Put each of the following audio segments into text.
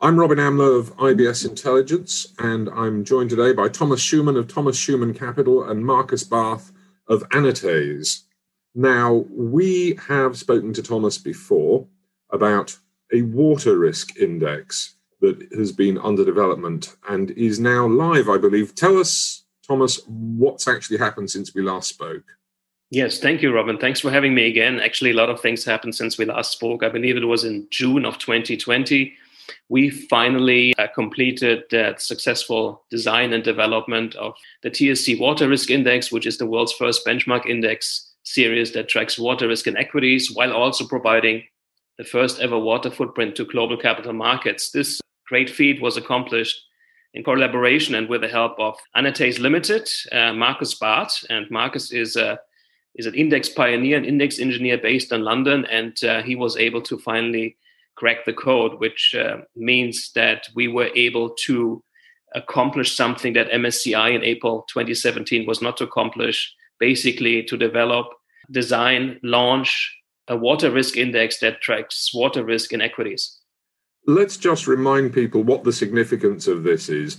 I'm Robin Amlôt of IBS Intelligence, and I'm joined today by Thomas Schumann of Thomas Schumann Capital and Markus Barth of Anatase. Now, we have spoken to Thomas before about a water risk index that has been under development and is now live, I believe. Tell us, Thomas, what's actually happened since we last spoke. Yes, thank you, Robin. Thanks for having me again. Actually, a lot of things happened since we last spoke. I believe it was in June of 2020. We finally uh, completed that successful design and development of the TSC Water Risk Index, which is the world's first benchmark index series that tracks water risk and equities while also providing the first ever water footprint to global capital markets. This great feat was accomplished in collaboration and with the help of Anatase Limited, uh, Markus Barth. And Markus is a is an index pioneer, an index engineer based in London, and uh, he was able to finally crack the code, which uh, means that we were able to accomplish something that MSCI in April 2017 was not to accomplish, basically to develop, design, launch a water risk index that tracks water risk in equities. Let's just remind people what the significance of this is.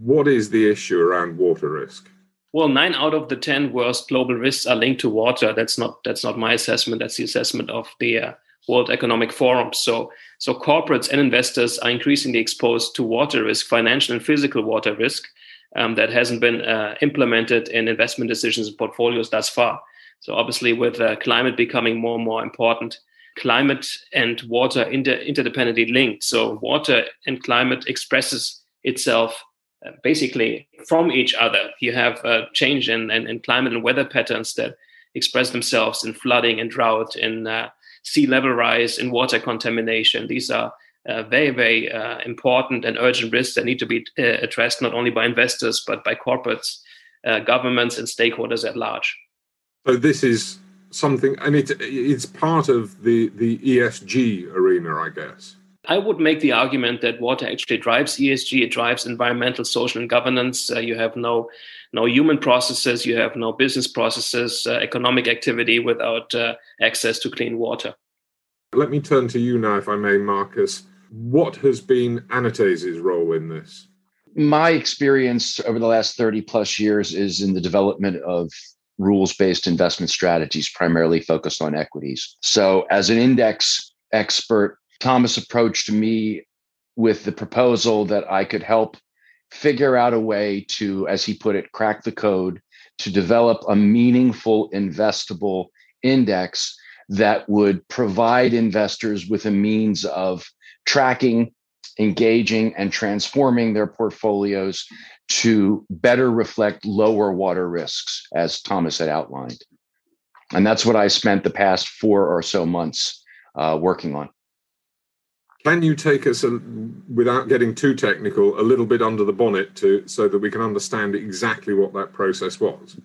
What is the issue around water risk? Well, nine out of the ten worst global risks are linked to water. That's not that's not my assessment. That's the assessment of the uh, World Economic Forum. So, so corporates and investors are increasingly exposed to water risk, financial and physical water risk, um, that hasn't been uh, implemented in investment decisions and portfolios thus far. So, obviously, with uh, climate becoming more and more important, climate and water inter- interdependently linked. So, water and climate expresses itself uh, basically from each other. You have a change in, in, in, climate and weather patterns that express themselves in flooding and drought, in uh, sea level rise, in water contamination. These are uh, very, very uh, important and urgent risks that need to be uh, addressed not only by investors, but by corporates, uh, governments, and stakeholders at large. So, this is something, and it, it's part of the, the ESG arena, I guess. I would make the argument that water actually drives ESG. It drives environmental, social, and governance. Uh, you have no no human processes. You have no business processes, uh, economic activity without uh, access to clean water. Let me turn to you now, if I may, Markus. What has been Anatase's role in this? My experience over the last 30 plus years is in the development of rules based investment strategies, primarily focused on equities. So, as an index expert, Thomas approached me with the proposal that I could help figure out a way to, as he put it, crack the code to develop a meaningful investable index that would provide investors with a means of tracking, engaging, and transforming their portfolios to better reflect lower water risks, as Thomas had outlined. And that's what I spent the past four or so months uh, working on. Can you take us, a, without getting too technical, a little bit under the bonnet to so that we can understand exactly what that process was?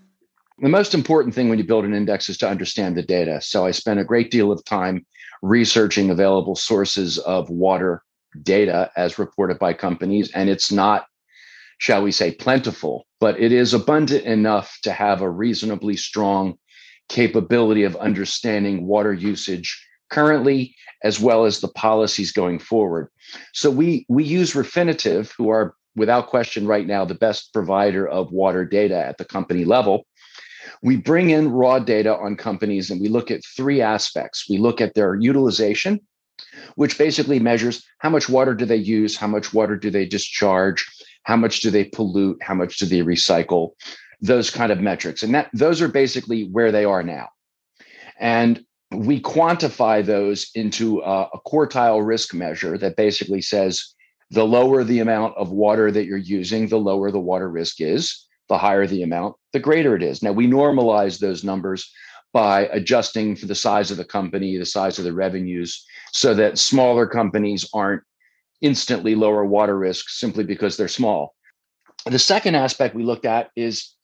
The most important thing when you build an index is to understand the data. So I spent a great deal of time researching available sources of water data as reported by companies, and it's not, shall we say, plentiful, but it is abundant enough to have a reasonably strong capability of understanding water usage currently as well as the policies going forward. So we we use Refinitiv, who are without question right now the best provider of water data at the company level. We bring in raw data on companies and we look at three aspects. We look at their utilization, which basically measures how much water do they use, how much water do they discharge, how much do they pollute, how much do they recycle, those kind of metrics. And that those are basically where they are now. And we quantify those into a, a quartile risk measure that basically says the lower the amount of water that you're using, the lower the water risk is. The higher the amount, the greater it is. Now, we normalize those numbers by adjusting for the size of the company, the size of the revenues, so that smaller companies aren't instantly lower water risk simply because they're small. The second aspect we looked at is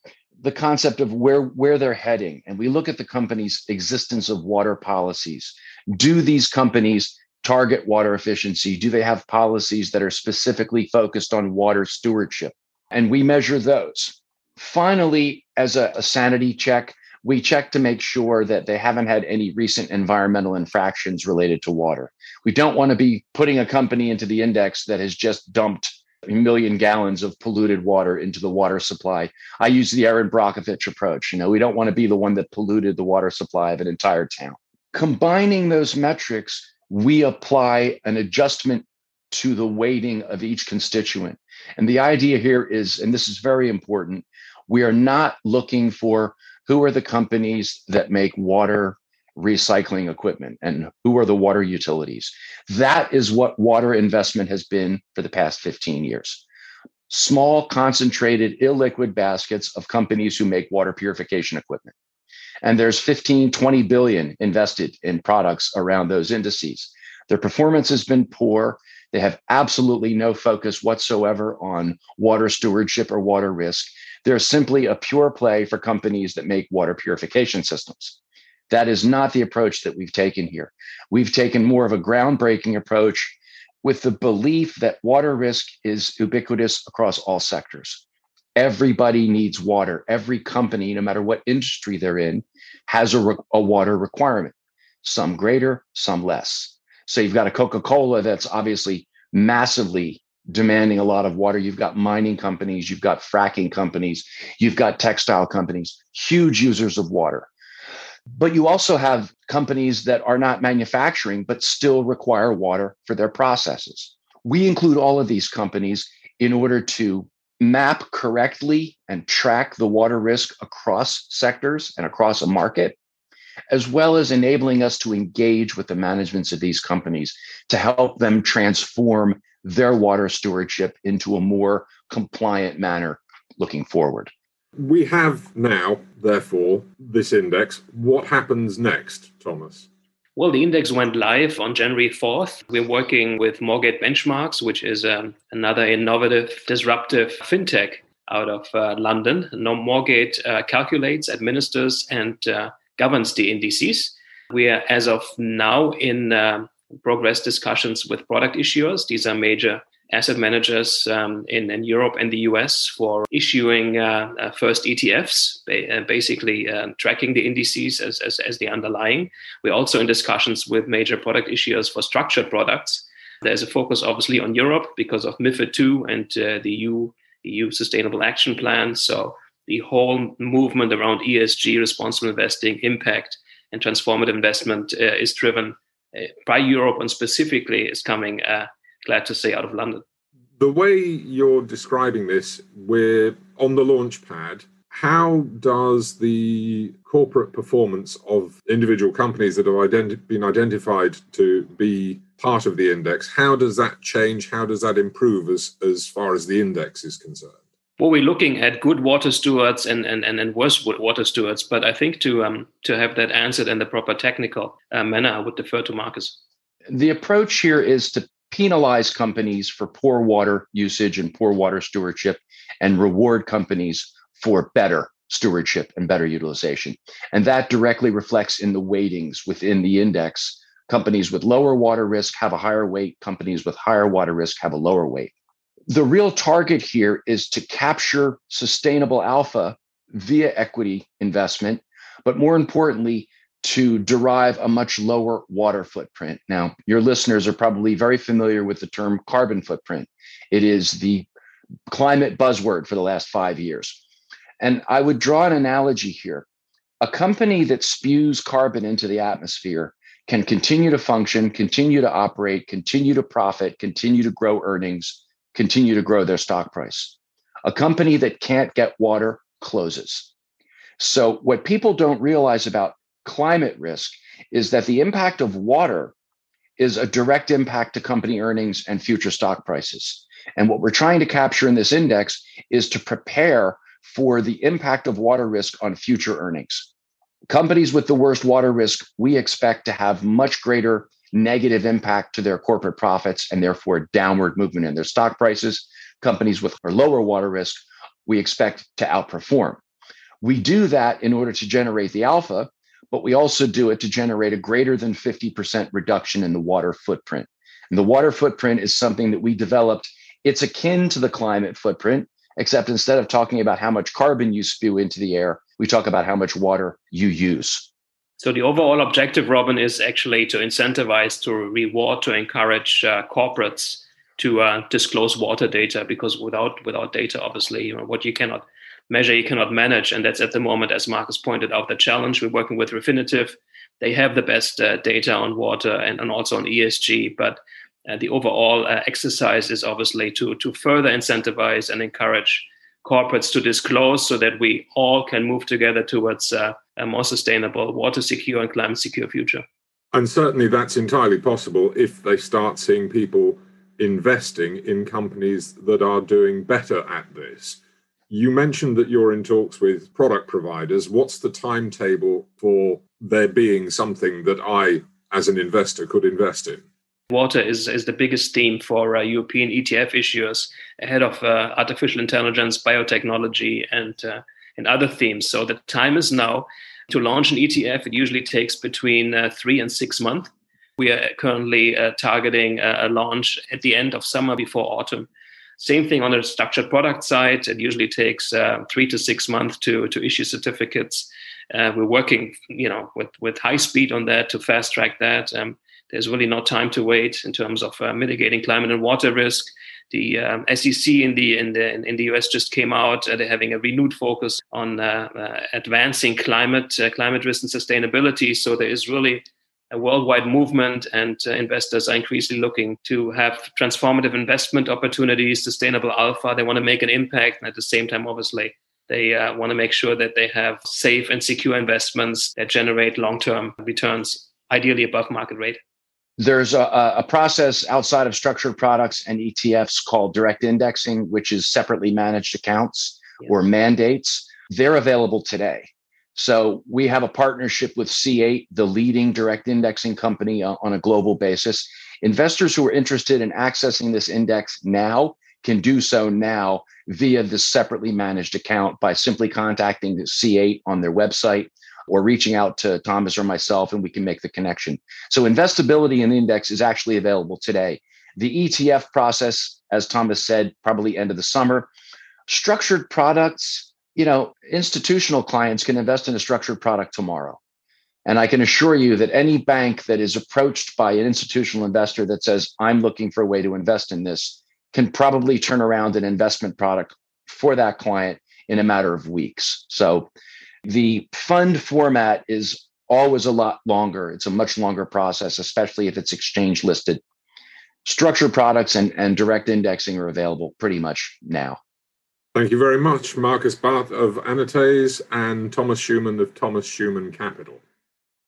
the concept of where where they're heading. And we look at the company's existence of water policies. Do these companies target water efficiency? Do they have policies that are specifically focused on water stewardship? And we measure those. Finally as a, a sanity check we check to make sure that they haven't had any recent environmental infractions related to water. We don't want to be putting a company into the index that has just dumped million gallons of polluted water into the water supply. I use the Erin Brockovich approach. You know, we don't want to be the one that polluted the water supply of an entire town. Combining those metrics, we apply an adjustment to the weighting of each constituent. And the idea here is, and this is very important, we are not looking for who are the companies that make water recycling equipment and who are the water utilities. That is what water investment has been for the past 15 years. Small, concentrated, illiquid baskets of companies who make water purification equipment. And there's 15, 20 billion invested in products around those indices. Their performance has been poor. They have absolutely no focus whatsoever on water stewardship or water risk. They're simply a pure play for companies that make water purification systems. That is not the approach that we've taken here. We've taken more of a groundbreaking approach with the belief that water risk is ubiquitous across all sectors. Everybody needs water. Every company, no matter what industry they're in, has a, re- a water requirement, some greater, some less. So you've got a Coca Cola that's obviously massively demanding a lot of water. You've got mining companies, you've got fracking companies, you've got textile companies, huge users of water. But you also have companies that are not manufacturing, but still require water for their processes. We include all of these companies in order to map correctly and track the water risk across sectors and across a market, as well as enabling us to engage with the managements of these companies to help them transform their water stewardship into a more compliant manner looking forward. We have now, therefore, this index. What happens next, Thomas? Well, the index went live on January 4th. We're working with Moorgate Benchmarks, which is um, another innovative, disruptive fintech out of uh, London. No, Moorgate uh, calculates, administers, and uh, governs the indices. We are, as of now, in uh, progress discussions with product issuers. These are major asset managers um, in, in, Europe and the US for issuing uh, uh, first ETFs, ba- uh, basically uh, tracking the indices as, as, as, the underlying. We're also in discussions with major product issuers for structured products. There's a focus, obviously, on Europe because of MIFID II and uh, the EU, EU Sustainable Action Plan. So the whole movement around ESG, responsible investing, impact, and transformative investment uh, is driven by Europe and specifically is coming glad to see out of London. The way you're describing this, we're on the launch pad. How does the corporate performance of individual companies that have identi- been identified to be part of the index, how does that change? How does that improve as, as far as the index is concerned? well, we're looking at good water stewards and, and, and, and worse water stewards. But I think to um, to have that answered in the proper technical uh, manner, I would defer to Markus. The approach here is to penalize companies for poor water usage and poor water stewardship and reward companies for better stewardship and better utilization. And that directly reflects in the weightings within the index. Companies with lower water risk have a higher weight, companies with higher water risk have a lower weight. The real target here is to capture sustainable alpha via equity investment, but more importantly, to derive a much lower water footprint. Now, your listeners are probably very familiar with the term carbon footprint. It is the climate buzzword for the last five years. And I would draw an analogy here. A company that spews carbon into the atmosphere can continue to function, continue to operate, continue to profit, continue to grow earnings, continue to grow their stock price. A company that can't get water closes. So, what people don't realize about climate risk is that the impact of water is a direct impact to company earnings and future stock prices. And what we're trying to capture in this index is to prepare for the impact of water risk on future earnings. Companies with the worst water risk, we expect to have much greater negative impact to their corporate profits and therefore downward movement in their stock prices. Companies with lower water risk, we expect to outperform. We do that in order to generate the alpha but we also do it to generate a greater than 50% reduction in the water footprint. And the water footprint is something that we developed. It's akin to the climate footprint except instead of talking about how much carbon you spew into the air, we talk about how much water you use. So the overall objective, Robin, is actually to incentivize, to reward, to encourage uh, corporates to uh, disclose water data because without without data, obviously, you know, what you cannot measure, you cannot manage, and that's at the moment, as Markus pointed out, the challenge. We're working with Refinitiv. They have the best uh, data on water and, and also on ESG, but uh, the overall uh, exercise is obviously to to further incentivize and encourage corporates to disclose so that we all can move together towards uh, a more sustainable, water secure, and climate secure future. And certainly that's entirely possible if they start seeing people investing in companies that are doing better at this. You mentioned that you're in talks with product providers. What's the timetable for there being something that I, as an investor, could invest in? Water is, is the biggest theme for uh, European ETF issuers ahead of uh, artificial intelligence, biotechnology, and uh, and other themes. So the time is now to launch an ETF. It usually takes between uh, three and six months. We are currently uh, targeting a, a launch at the end of summer before autumn. Same thing on the structured product side. It usually takes uh, three to six months to to issue certificates. Uh, we're working, you know, with with high speed on that to fast track that. Um, there's really no time to wait in terms of uh, mitigating climate and water risk. The um, SEC in the in the in the US just came out. Uh, they're having a renewed focus on uh, uh, advancing climate uh, climate risk and sustainability. So there is really a worldwide movement, and uh, investors are increasingly looking to have transformative investment opportunities, sustainable alpha. They want to make an impact, and at the same time, obviously, they uh, want to make sure that they have safe and secure investments that generate long-term returns, ideally above market rate. There's a, a, process outside of structured products and ETFs called direct indexing, which is separately managed accounts yeah. or mandates. They're available today. So we have a partnership with C8, the leading direct indexing company uh, on a global basis. Investors who are interested in accessing this index now can do so now via the separately managed account by simply contacting the C8 on their website or reaching out to Thomas or myself and we can make the connection. So investability in the index is actually available today. The ETF process, as Thomas said, probably end of the summer. Structured products, you know, institutional clients can invest in a structured product tomorrow. And I can assure you that any bank that is approached by an institutional investor that says, I'm looking for a way to invest in this, can probably turn around an investment product for that client in a matter of weeks. So the fund format is always a lot longer. It's a much longer process, especially if it's exchange listed. Structured products and, and direct indexing are available pretty much now. Thank you very much, Markus Barth of Anatase and Thomas Schumann of Thomas Schumann Capital.